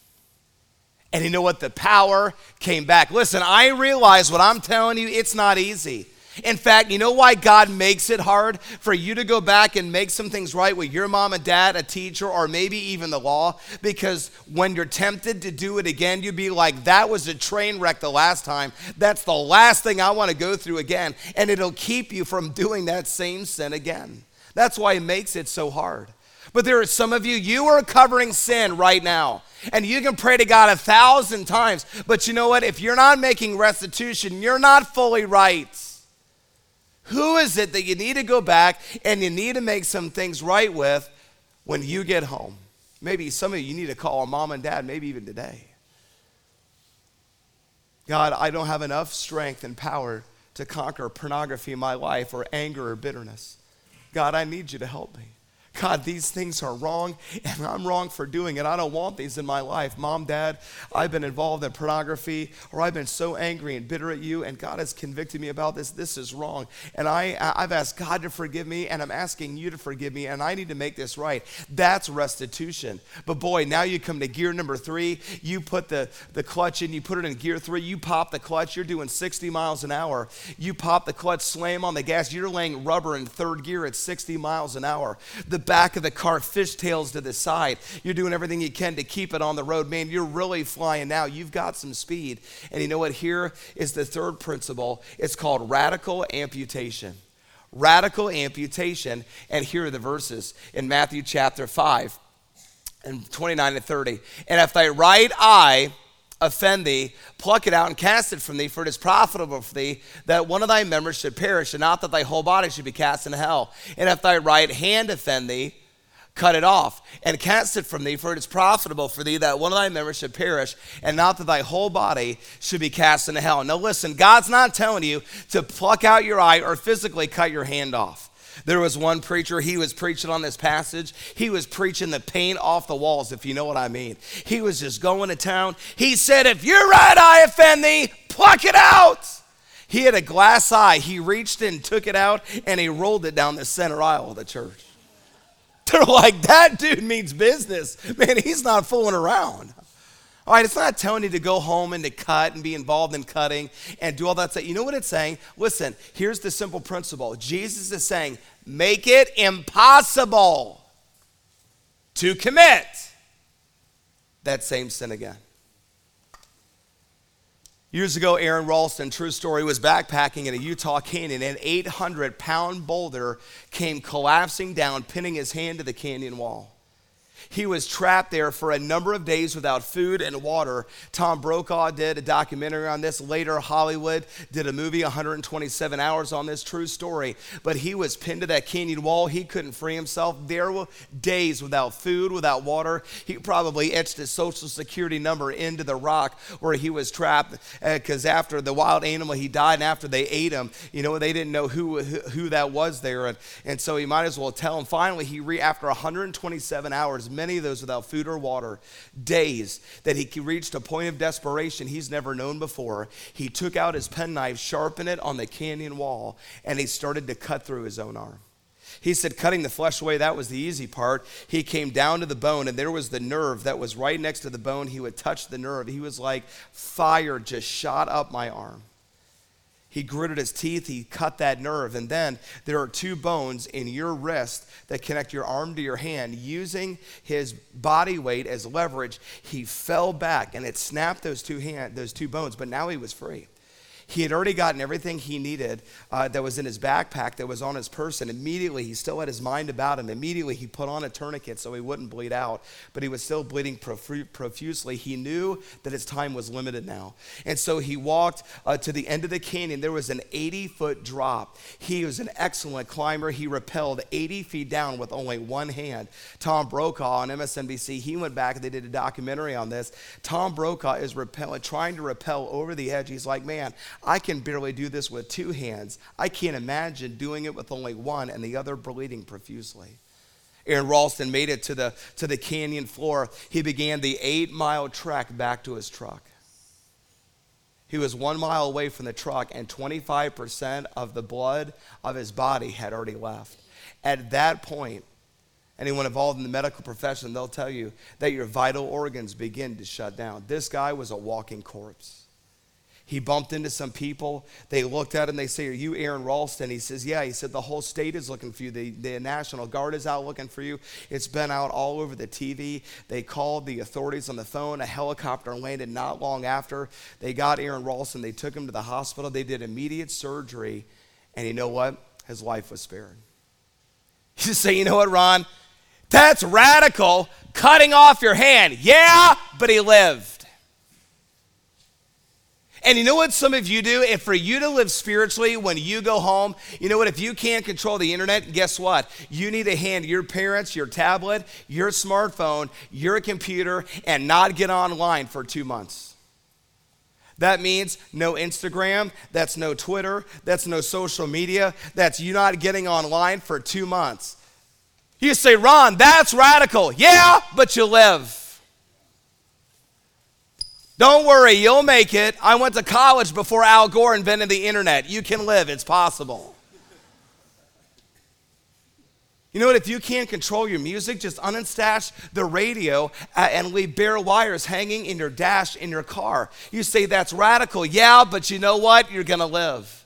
And you know what? The power came back. Listen, I realize what I'm telling you, it's not easy. In fact, you know why God makes it hard for you to go back and make some things right with your mom and dad, a teacher, or maybe even the law? Because when you're tempted to do it again, you'd be like, that was a train wreck the last time. That's the last thing I want to go through again. And it'll keep you from doing that same sin again. That's why He makes it so hard. But there are some of you, you are covering sin right now. And you can pray to God a thousand times. But you know what? If you're not making restitution, you're not fully right. Who is it that you need to go back and you need to make some things right with when you get home? Maybe some of you, need to call a mom and dad, maybe even today. God, I don't have enough strength and power to conquer pornography in my life or anger or bitterness. God, I need you to help me. God, these things are wrong, and I'm wrong for doing it. I don't want these in my life. Mom, dad, I've been involved in pornography, or I've been so angry and bitter at you, and God has convicted me about this. This is wrong. And I, I've asked God to forgive me, and I'm asking you to forgive me, and I need to make this right. That's restitution. But boy, now you come to gear number three. You put the, the clutch in, you put it in gear three, you pop the clutch, you're doing 60 miles an hour. You pop the clutch, slam on the gas, you're laying rubber in third gear at 60 miles an hour. The back of the car, fishtails to the side. You're doing everything you can to keep it on the road. Man, you're really flying now. You've got some speed. And you know what? Here is the third principle it's called radical amputation. Radical amputation. And here are the verses in Matthew chapter 5 and 29 and 30. And if thy right eye, offend thee, pluck it out and cast it from thee, for it is profitable for thee that one of thy members should perish, and not that thy whole body should be cast into hell. And if thy right hand offend thee, cut it off and cast it from thee, for it is profitable for thee that one of thy members should perish, and not that thy whole body should be cast into hell. Now, listen, God's not telling you to pluck out your eye or physically cut your hand off. There was one preacher, he was preaching on this passage. He was preaching the paint off the walls, if you know what I mean. He was just going to town. He said, If your right eye offend thee, pluck it out. He had a glass eye. He reached in, took it out, and he rolled it down the center aisle of the church. <laughs> They're like, that dude means business. Man, he's not fooling around. All right, it's not telling you to go home and to cut and be involved in cutting and do all that stuff. You know what it's saying? Listen, here's the simple principle Jesus is saying, make it impossible to commit that same sin again. Years ago, Aron Ralston, true story, was backpacking in a Utah canyon. An 800 pound boulder came collapsing down, pinning his hand to the canyon wall. He was trapped there for a number of days without food and water. Tom Brokaw did a documentary on this. Later, Hollywood did a movie, 127 hours, on this true story. But he was pinned to that canyon wall. He couldn't free himself. There were days without food, without water. He probably etched his social security number into the rock where he was trapped because uh, after the wild animal, he died, and after they ate him, you know, they didn't know who, who, who that was there. And, and so he might as well tell him. Finally, he re, after 127 hours, many of those without food or water, days that he reached a point of desperation he's never known before. He took out his penknife, sharpened it on the canyon wall, and he started to cut through his own arm. He said, cutting the flesh away, that was the easy part. He came down to the bone, and there was the nerve that was right next to the bone. He would touch the nerve. He was like, fire just shot up my arm. He gritted his teeth, he cut that nerve. And then there are two bones in your wrist that connect your arm to your hand. Using his body weight as leverage, he fell back and it snapped those two, hand, those two bones, but now he was free. He had already gotten everything he needed uh, that was in his backpack, that was on his person. Immediately, he still had his mind about him. Immediately, he put on a tourniquet so he wouldn't bleed out, but he was still bleeding profu- profusely. He knew that his time was limited now. And so he walked uh, to the end of the canyon. There was an 80 foot drop. He was an excellent climber. He rappelled 80 feet down with only one hand. Tom Brokaw on MSNBC, he went back and they did a documentary on this. Tom Brokaw is rappelling, trying to rappel over the edge. He's like, man, I can barely do this with two hands. I can't imagine doing it with only one and the other bleeding profusely. Aron Ralston made it to the, to the canyon floor. He began the eight mile trek back to his truck. He was one mile away from the truck, and 25% of the blood of his body had already left. At that point, anyone involved in the medical profession, they'll tell you that your vital organs begin to shut down. This guy was a walking corpse. He bumped into some people. They looked at him. They say, Are you Aron Ralston? He says, Yeah. He said, The whole state is looking for you. The, the National Guard is out looking for you. It's been out all over the TV. They called the authorities on the phone. A helicopter landed not long after. They got Aron Ralston. They took him to the hospital. They did immediate surgery. And you know what? His life was spared. <laughs> You say, You know what, Ron? That's radical. Cutting off your hand. Yeah, but he lived. And you know what some of you do? If for you to live spiritually when you go home, you know what? If you can't control the internet, guess what? You need to hand your parents your tablet, your smartphone, your computer, and not get online for two months. That means no Instagram, that's no Twitter, that's no social media, that's you not getting online for two months. You say, Ron, that's radical. Yeah, but you live. Don't worry, you'll make it. I went to college before Al Gore invented the internet. You can live, it's possible. You know what? If you can't control your music, just uninstash the radio uh, and leave bare wires hanging in your dash in your car. You say that's radical. Yeah, but you know what? You're going to live.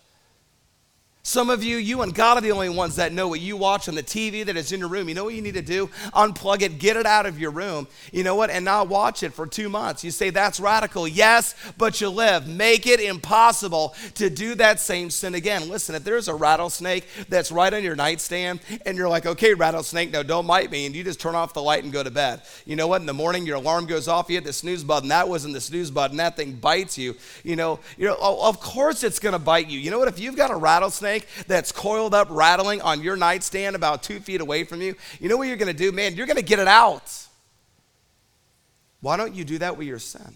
Some of you, you and God are the only ones that know what you watch on the TV that is in your room. You know what you need to do? Unplug it, get it out of your room. You know what? And not watch it for two months. You say, that's radical. Yes, but you live. Make it impossible to do that same sin again. Listen, if there's a rattlesnake that's right on your nightstand and you're like, okay, rattlesnake, no, don't bite me, and you just turn off the light and go to bed. You know what? In the morning, your alarm goes off, you hit the snooze button. That wasn't the snooze button. That thing bites you. You know, you know of course it's going to bite you. You know what? If you've got a rattlesnake, that's coiled up, rattling on your nightstand about two feet away from you, you know what you're going to do? Man, you're going to get it out. Why don't you do that with your sin?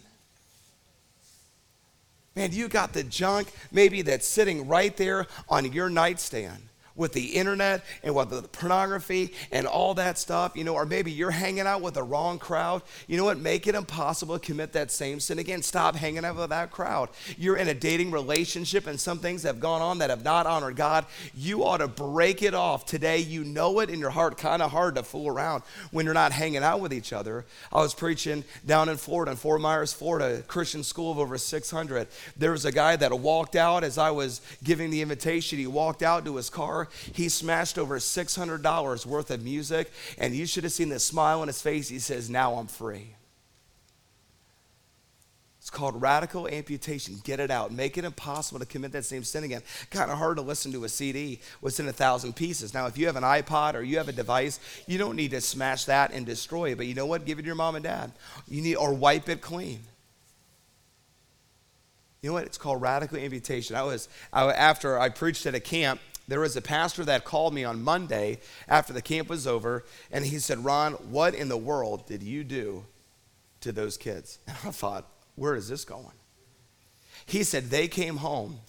Man, you got the junk maybe that's sitting right there on your nightstand with the internet and with the pornography and all that stuff, you know, or maybe you're hanging out with the wrong crowd, you know what? Make it impossible to commit that same sin again. Stop hanging out with that crowd. You're in a dating relationship and some things have gone on that have not honored God. You ought to break it off today. You know it in your heart, kind of hard to fool around when you're not hanging out with each other. I was preaching down in Florida, in Fort Myers, Florida, Christian school of over 600. There was a guy that walked out as I was giving the invitation. He walked out to his car he smashed over $600 worth of music, and you should have seen the smile on his face. He says, Now I'm free. It's called radical amputation. Get it out. Make it impossible to commit that same sin again. Kind of hard to listen to a CD what's in a thousand pieces. Now, if you have an iPod or you have a device, you don't need to smash that and destroy it. But you know what? Give it to your mom and dad. You need or wipe it clean. You know what? It's called radical amputation. I was I, after I preached at a camp there was a pastor that called me on Monday after the camp was over, and he said, Ron, what in the world did you do to those kids? <laughs> And I thought, where is this going? He said, they came home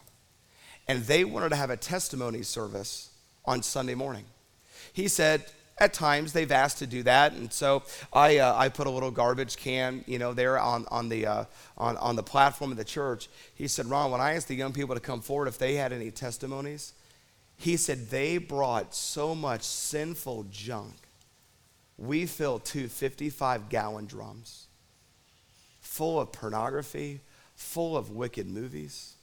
and they wanted to have a testimony service on Sunday morning. He said, at times they've asked to do that, and so I, uh, I put a little garbage can, you know, there on, on, the, uh, on, on the platform of the church. He said, Ron, when I asked the young people to come forward if they had any testimonies, he said they brought so much sinful junk. We filled two 55 gallon drums full of pornography, full of wicked movies,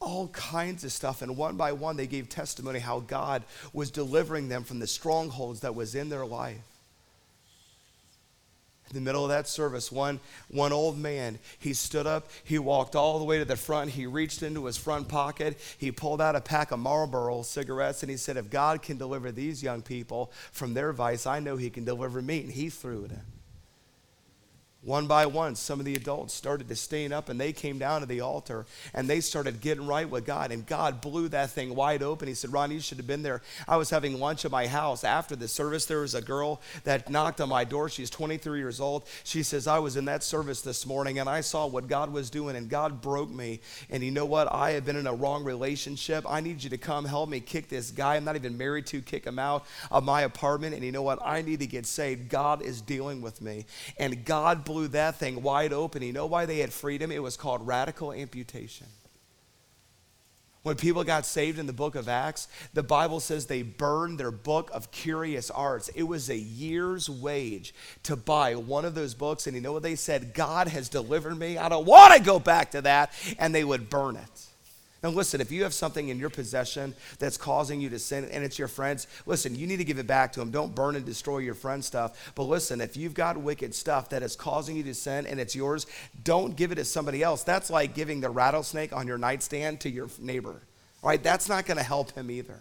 all kinds of stuff. And one by one, they gave testimony how God was delivering them from the strongholds that was in their life in the middle of that service, one, one old man, he stood up, he walked all the way to the front, he reached into his front pocket, he pulled out a pack of Marlboro cigarettes, and he said, If God can deliver these young people from their vice, I know he can deliver me. And he threw it in. One by one, some of the adults started to stand up and they came down to the altar and they started getting right with God. And God blew that thing wide open. He said, Ron, you should have been there. I was having lunch at my house. After the service, there was a girl that knocked on my door. She's 23 years old. She says, I was in that service this morning and I saw what God was doing and God broke me. And you know what? I have been in a wrong relationship. I need you to come help me kick this guy I'm not even married to, kick him out of my apartment. And you know what? I need to get saved. God is dealing with me. And God blew that thing wide open. You know why they had freedom? It was called radical amputation. When people got saved in the book of Acts, the Bible says they burned their book of curious arts. It was a year's wage to buy one of those books. And you know what they said? God has delivered me. I don't want to go back to that. And they would burn it. Now, listen, if you have something in your possession that's causing you to sin and it's your friends, listen, you need to give it back to them. Don't burn and destroy your friend's stuff. But listen, if you've got wicked stuff that is causing you to sin and it's yours, don't give it to somebody else. That's like giving the rattlesnake on your nightstand to your neighbor. right? That's not going to help him either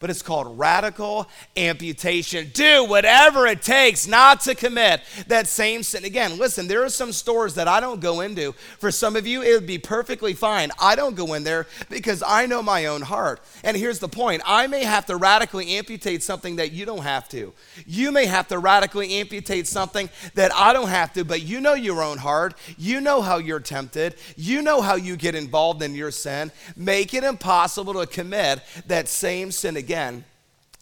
but it's called radical amputation. Do whatever it takes not to commit that same sin. Again, listen, there are some stores that I don't go into. For some of you, it would be perfectly fine. I don't go in there because I know my own heart. And here's the point I may have to radically amputate something that you don't have to. You may have to radically amputate something that I don't have to, but you know your own heart. You know how you're tempted. You know how you get involved in your sin. Make it impossible to commit that same sin again again.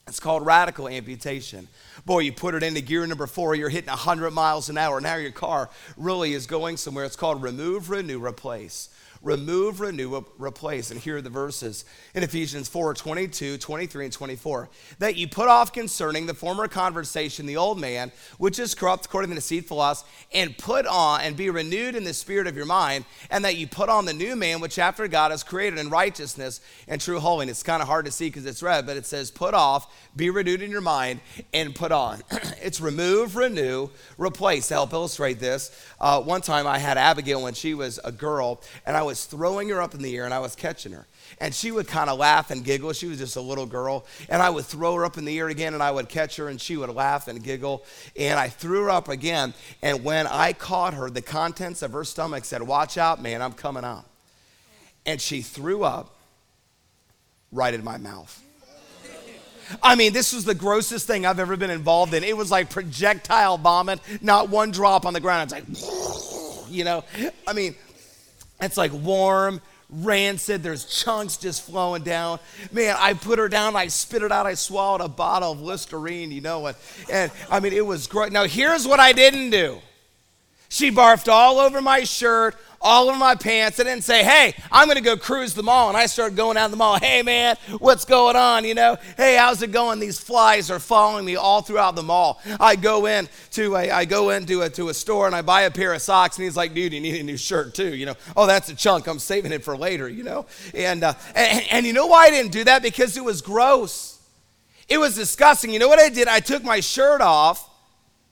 It's called radical amputation. Boy, you put it into gear number four, you're hitting 100 miles an hour. Now your car really is going somewhere. It's called remove, renew, replace remove, renew, replace. And here are the verses in Ephesians 4 22, 23, and 24. That you put off concerning the former conversation, the old man, which is corrupt according to the deceitful lust, and put on and be renewed in the spirit of your mind, and that you put on the new man, which after God has created in righteousness and true holiness. It's kind of hard to see because it's red, but it says, put off, be renewed in your mind, and put on. <clears throat> it's remove, renew, replace. To help illustrate this, uh, one time I had Abigail when she was a girl, and I was throwing her up in the air and I was catching her. And she would kind of laugh and giggle. She was just a little girl. And I would throw her up in the air again and I would catch her and she would laugh and giggle. And I threw her up again. And when I caught her, the contents of her stomach said, Watch out, man, I'm coming out. And she threw up right in my mouth. I mean, this was the grossest thing I've ever been involved in. It was like projectile vomit, not one drop on the ground. It's like, <laughs> you know, I mean, it's like warm, rancid. There's chunks just flowing down. Man, I put her down. I spit it out. I swallowed a bottle of Listerine, you know. what? and I mean, it was great. Now, here's what I didn't do. She barfed all over my shirt, all over my pants. I didn't say, hey, I'm going to go cruise the mall. And I started going down the mall. Hey, man, what's going on? You know, hey, how's it going? These flies are following me all throughout the mall. I go in to a, I go into a, to a store and I buy a pair of socks. And he's like, dude, you need a new shirt too. You know, oh, that's a chunk. I'm saving it for later, you know. And, uh, and, and you know why I didn't do that? Because it was gross. It was disgusting. You know what I did? I took my shirt off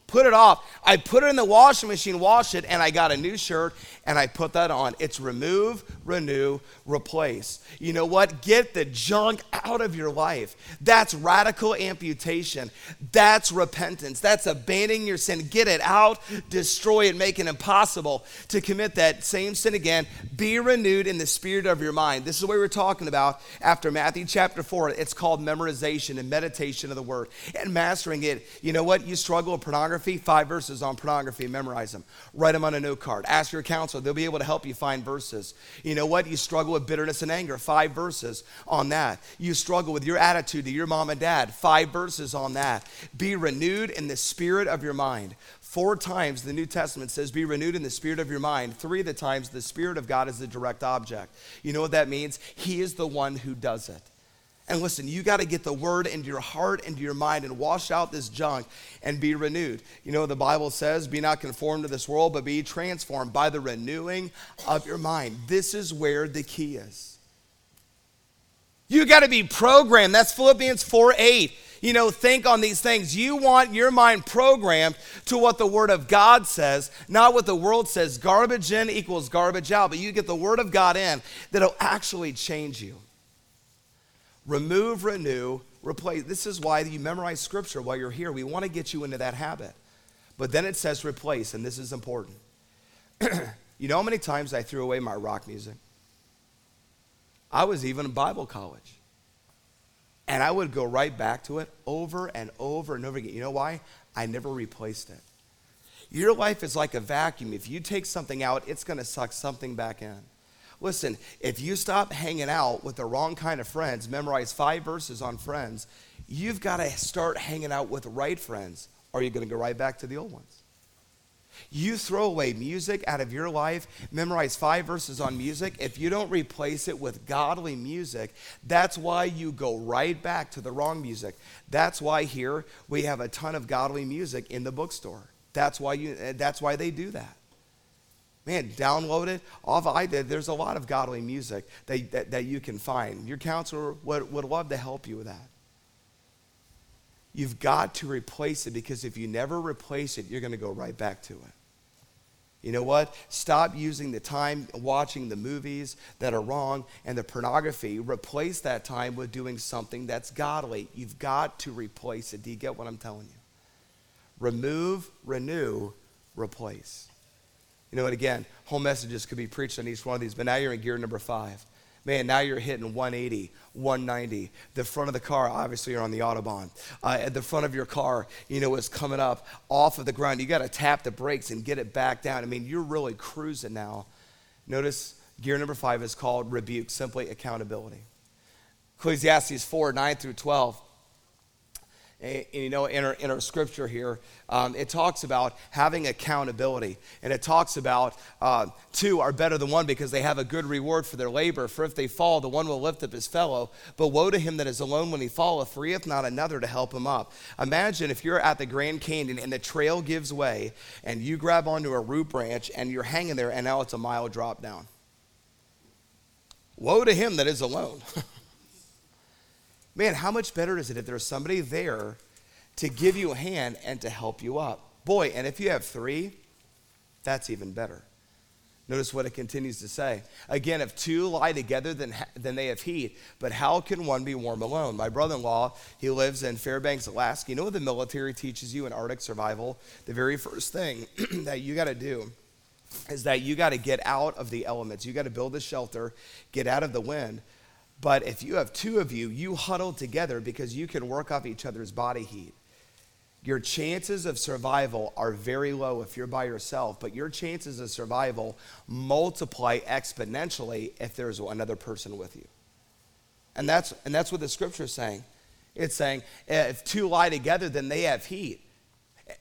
put it off. I put it in the washing machine, wash it, and I got a new shirt and I put that on. It's remove, renew, replace. You know what? Get the junk out of your life. That's radical amputation. That's repentance. That's abandoning your sin. Get it out, destroy it, make it impossible to commit that same sin again. Be renewed in the spirit of your mind. This is what we were talking about after Matthew chapter 4. It's called memorization and meditation of the word and mastering it. You know what? You struggle with pornography, five verses on pornography, memorize them. Write them on a note card. Ask your counselor they'll be able to help you find verses. You know what? You struggle with bitterness and anger, five verses on that. You struggle with your attitude to your mom and dad, five verses on that. Be renewed in the spirit of your mind. Four times the New Testament says, Be renewed in the spirit of your mind. Three of the times, the Spirit of God is the direct object. You know what that means? He is the one who does it. And listen, you got to get the word into your heart, into your mind, and wash out this junk and be renewed. You know, the Bible says, Be not conformed to this world, but be transformed by the renewing of your mind. This is where the key is. You got to be programmed. That's Philippians 4 8. You know, think on these things. You want your mind programmed to what the Word of God says, not what the world says. Garbage in equals garbage out, but you get the Word of God in that'll actually change you remove, renew, replace. This is why you memorize scripture while you're here. We want to get you into that habit. But then it says replace, and this is important. <clears throat> you know how many times I threw away my rock music? I was even in Bible college. And I would go right back to it over and over and over again. You know why? I never replaced it. Your life is like a vacuum. If you take something out, it's going to suck something back in. Listen, if you stop hanging out with the wrong kind of friends, memorize five verses on friends, you've got to start hanging out with right friends, or you're going to go right back to the old ones. You throw away music out of your life, memorize five verses on music. If you don't replace it with godly music, that's why you go right back to the wrong music. That's why here we have a ton of godly music in the bookstore. That's why you eh, that's why they do that. Man, download it off I did. There's a lot of godly music that, that, that you can find. Your counselor would, would love to help you with that. You've got to replace it because if you never replace it, you're going to go right back to it. You know what? Stop using the time watching the movies that are wrong and the pornography. Replace that time with doing something that's godly. You've got to replace it. Do you get what I'm telling you? Remove, renew, replace. You know what? Again, whole messages could be preached on each one of these, but now you're in gear number five. Man, now you're hitting 180, 190. The front of the car, obviously, you're on the Autobahn. Uh, at the front of your car, you know, is coming up off of the ground. You got to tap the brakes and get it back down. I mean, you're really cruising now. Notice gear number five is called rebuke, simply accountability. Ecclesiastes 4 9 through 12 and, you know, in our, in our scripture here, um, it talks about having accountability. And it talks about uh, two are better than one because they have a good reward for their labor. For if they fall, the one will lift up his fellow. But woe to him that is alone when he falleth, for he hath not another to help him up. Imagine if you're at the Grand Canyon and the trail gives way and you grab onto a root branch and you're hanging there and now it's a mile drop down. Woe to him that is alone. <laughs> Man, how much better is it if there's somebody there to give you a hand and to help you up? Boy, and if you have three, that's even better. Notice what it continues to say. Again, if two lie together, then, then they have heat. But how can one be warm alone? My brother in law, he lives in Fairbanks, Alaska. You know what the military teaches you in Arctic survival? The very first thing <clears throat> that you got to do is that you got to get out of the elements. You got to build a shelter, get out of the wind. But if you have two of you, you huddle together because you can work off each other's body heat. Your chances of survival are very low if you're by yourself, but your chances of survival multiply exponentially if there's another person with you. And that's, and that's what the scripture is saying. It's saying eh, if two lie together, then they have heat.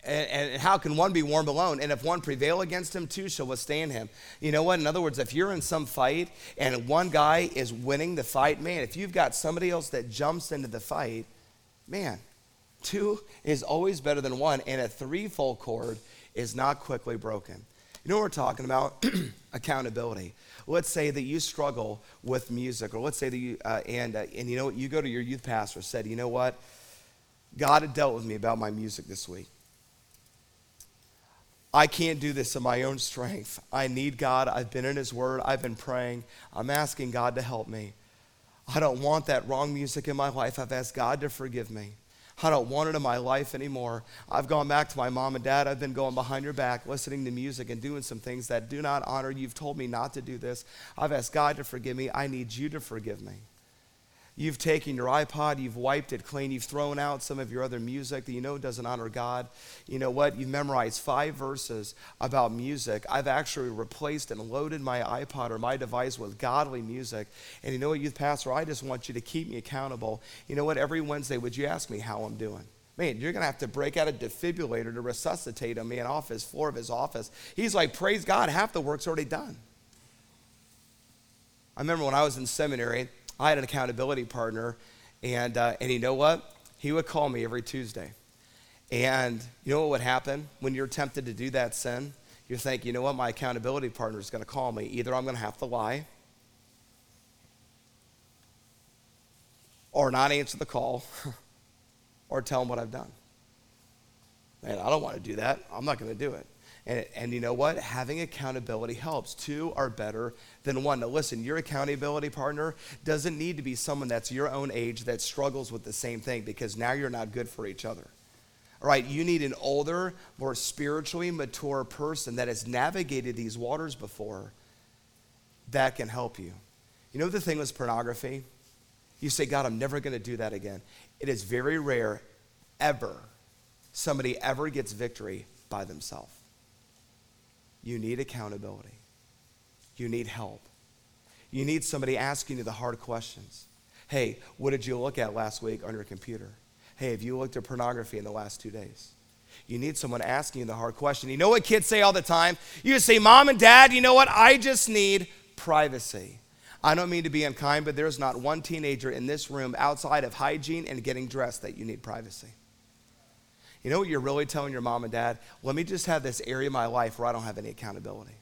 And, and, how can one be warm alone? And if one prevail against him, two shall withstand him. You know what? In other words, if you're in some fight and one guy is winning the fight, man, if you've got somebody else that jumps into the fight, man, two is always better than one. And a threefold cord is not quickly broken. You know what we're talking about? <clears throat> Accountability. Let's say that you struggle with music, or let's say that you, uh, and, uh, and you know what? You go to your youth pastor, and said, you know what? God had dealt with me about my music this week. I can't do this in my own strength. I need God. I've been in His Word. I've been praying. I'm asking God to help me. I don't want that wrong music in my life. I've asked God to forgive me. I don't want it in my life anymore. I've gone back to my mom and dad. I've been going behind your back, listening to music and doing some things that do not honor you. You've told me not to do this. I've asked God to forgive me. I need you to forgive me. You've taken your iPod, you've wiped it clean, you've thrown out some of your other music that you know doesn't honor God. You know what? You've memorized five verses about music. I've actually replaced and loaded my iPod or my device with godly music. And you know what, youth pastor? I just want you to keep me accountable. You know what? Every Wednesday, would you ask me how I'm doing? Man, you're going to have to break out a defibrillator to resuscitate a man off his floor of his office. He's like, Praise God, half the work's already done. I remember when I was in seminary, I had an accountability partner, and, uh, and you know what? He would call me every Tuesday. And you know what would happen when you're tempted to do that sin? You think, you know what? My accountability partner is going to call me. Either I'm going to have to lie or not answer the call <laughs> or tell him what I've done. Man, I don't want to do that. I'm not going to do it. And, and you know what? Having accountability helps. Two are better than one. Now, listen, your accountability partner doesn't need to be someone that's your own age that struggles with the same thing because now you're not good for each other. All right, you need an older, more spiritually mature person that has navigated these waters before that can help you. You know the thing with pornography? You say, God, I'm never going to do that again. It is very rare, ever, somebody ever gets victory by themselves. You need accountability. You need help. You need somebody asking you the hard questions. Hey, what did you look at last week on your computer? Hey, have you looked at pornography in the last two days? You need someone asking you the hard question. You know what kids say all the time? You say, Mom and Dad, you know what? I just need privacy. I don't mean to be unkind, but there's not one teenager in this room outside of hygiene and getting dressed that you need privacy. You know what you're really telling your mom and dad? Let me just have this area of my life where I don't have any accountability.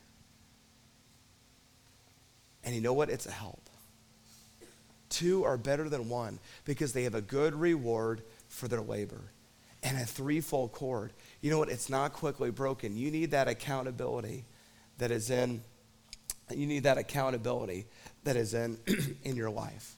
And you know what? It's a help. Two are better than one because they have a good reward for their labor and a threefold cord. You know what? It's not quickly broken. You need that accountability that is in, you need that accountability that is in, <clears throat> in your life.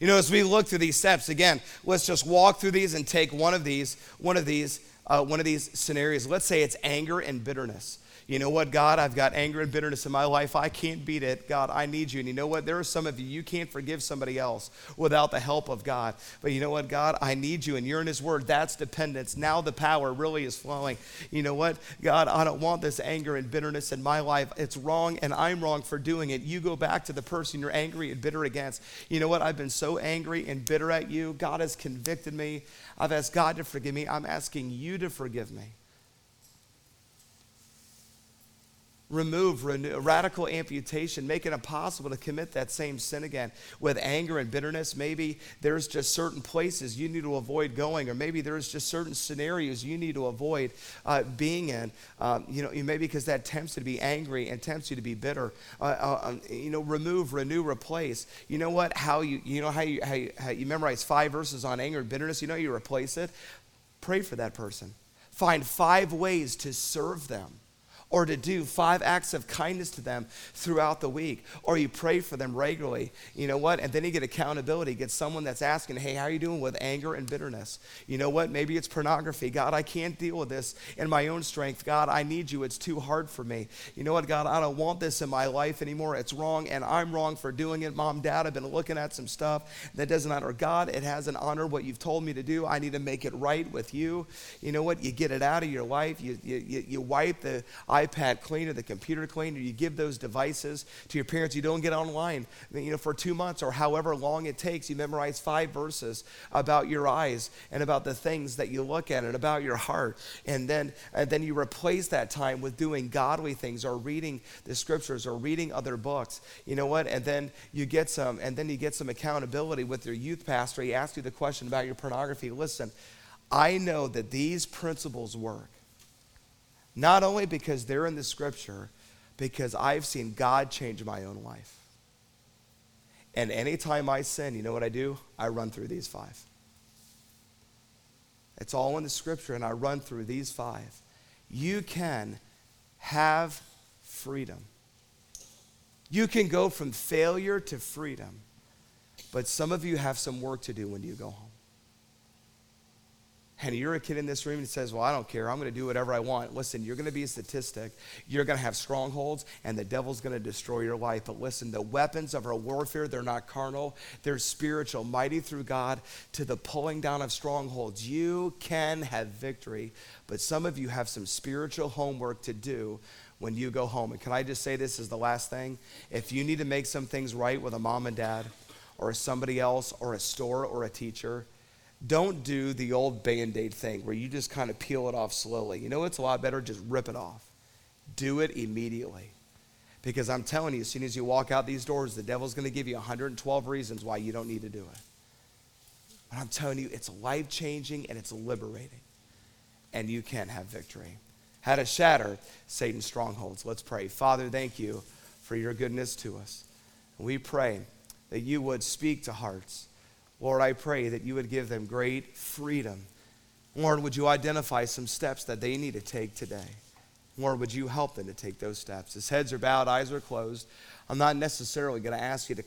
You know, as we look through these steps, again, let's just walk through these and take one of these, one of these, uh, one of these scenarios. Let's say it's anger and bitterness you know what, God, I've got anger and bitterness in my life. I can't beat it. God, I need you. And you know what? There are some of you, you can't forgive somebody else without the help of God. But you know what, God, I need you. And you're in His Word. That's dependence. Now the power really is flowing. You know what, God, I don't want this anger and bitterness in my life. It's wrong, and I'm wrong for doing it. You go back to the person you're angry and bitter against. You know what? I've been so angry and bitter at you. God has convicted me. I've asked God to forgive me. I'm asking you to forgive me. Remove, renew, radical amputation, make it impossible to commit that same sin again. With anger and bitterness, maybe there's just certain places you need to avoid going, or maybe there's just certain scenarios you need to avoid uh, being in. Um, you know, maybe because that tempts you to be angry and tempts you to be bitter. Uh, uh, um, you know, remove, renew, replace. You know what? How you, you know how you, how you, how you memorize five verses on anger and bitterness. You know, you replace it. Pray for that person. Find five ways to serve them or to do five acts of kindness to them throughout the week or you pray for them regularly you know what? And then you get accountability get someone that's asking hey how are you doing? with anger and bitterness. You know what? Maybe it's pornography. God i can't deal with this in my own strength. God i need you. It's too hard for me. You know what? God i don't want this in my life anymore. It's wrong and i'm wrong for doing it. Mom dad i've been looking at some stuff that doesn't honor god. It hasn't honored what you've told me to do. I need to make it right with you. You know what? You get it out of your life. You, you, you wipe the iPad clean or the computer clean, or you give those devices to your parents. You don't get online, you know, for two months or however long it takes. You memorize five verses about your eyes and about the things that you look at and about your heart, and then and then you replace that time with doing godly things or reading the scriptures or reading other books. You know what? And then you get some, and then you get some accountability with your youth pastor. He asks you the question about your pornography. Listen. I know that these principles work. Not only because they're in the scripture, because I've seen God change my own life. And anytime I sin, you know what I do? I run through these five. It's all in the scripture, and I run through these five. You can have freedom. You can go from failure to freedom. But some of you have some work to do when you go home and you're a kid in this room and says, Well, I don't care. I'm going to do whatever I want. Listen, you're going to be a statistic. You're going to have strongholds, and the devil's going to destroy your life. But listen, the weapons of our warfare, they're not carnal, they're spiritual, mighty through God to the pulling down of strongholds. You can have victory, but some of you have some spiritual homework to do when you go home. And can I just say this is the last thing? If you need to make some things right with a mom and dad, or somebody else, or a store, or a teacher, don't do the old band aid thing where you just kind of peel it off slowly. You know it's a lot better? Just rip it off. Do it immediately. Because I'm telling you, as soon as you walk out these doors, the devil's going to give you 112 reasons why you don't need to do it. But I'm telling you, it's life changing and it's liberating. And you can have victory. How to shatter Satan's strongholds. Let's pray. Father, thank you for your goodness to us. We pray that you would speak to hearts Lord, I pray that you would give them great freedom. Lord, would you identify some steps that they need to take today? Lord, would you help them to take those steps? As heads are bowed, eyes are closed, I'm not necessarily going to ask you to come.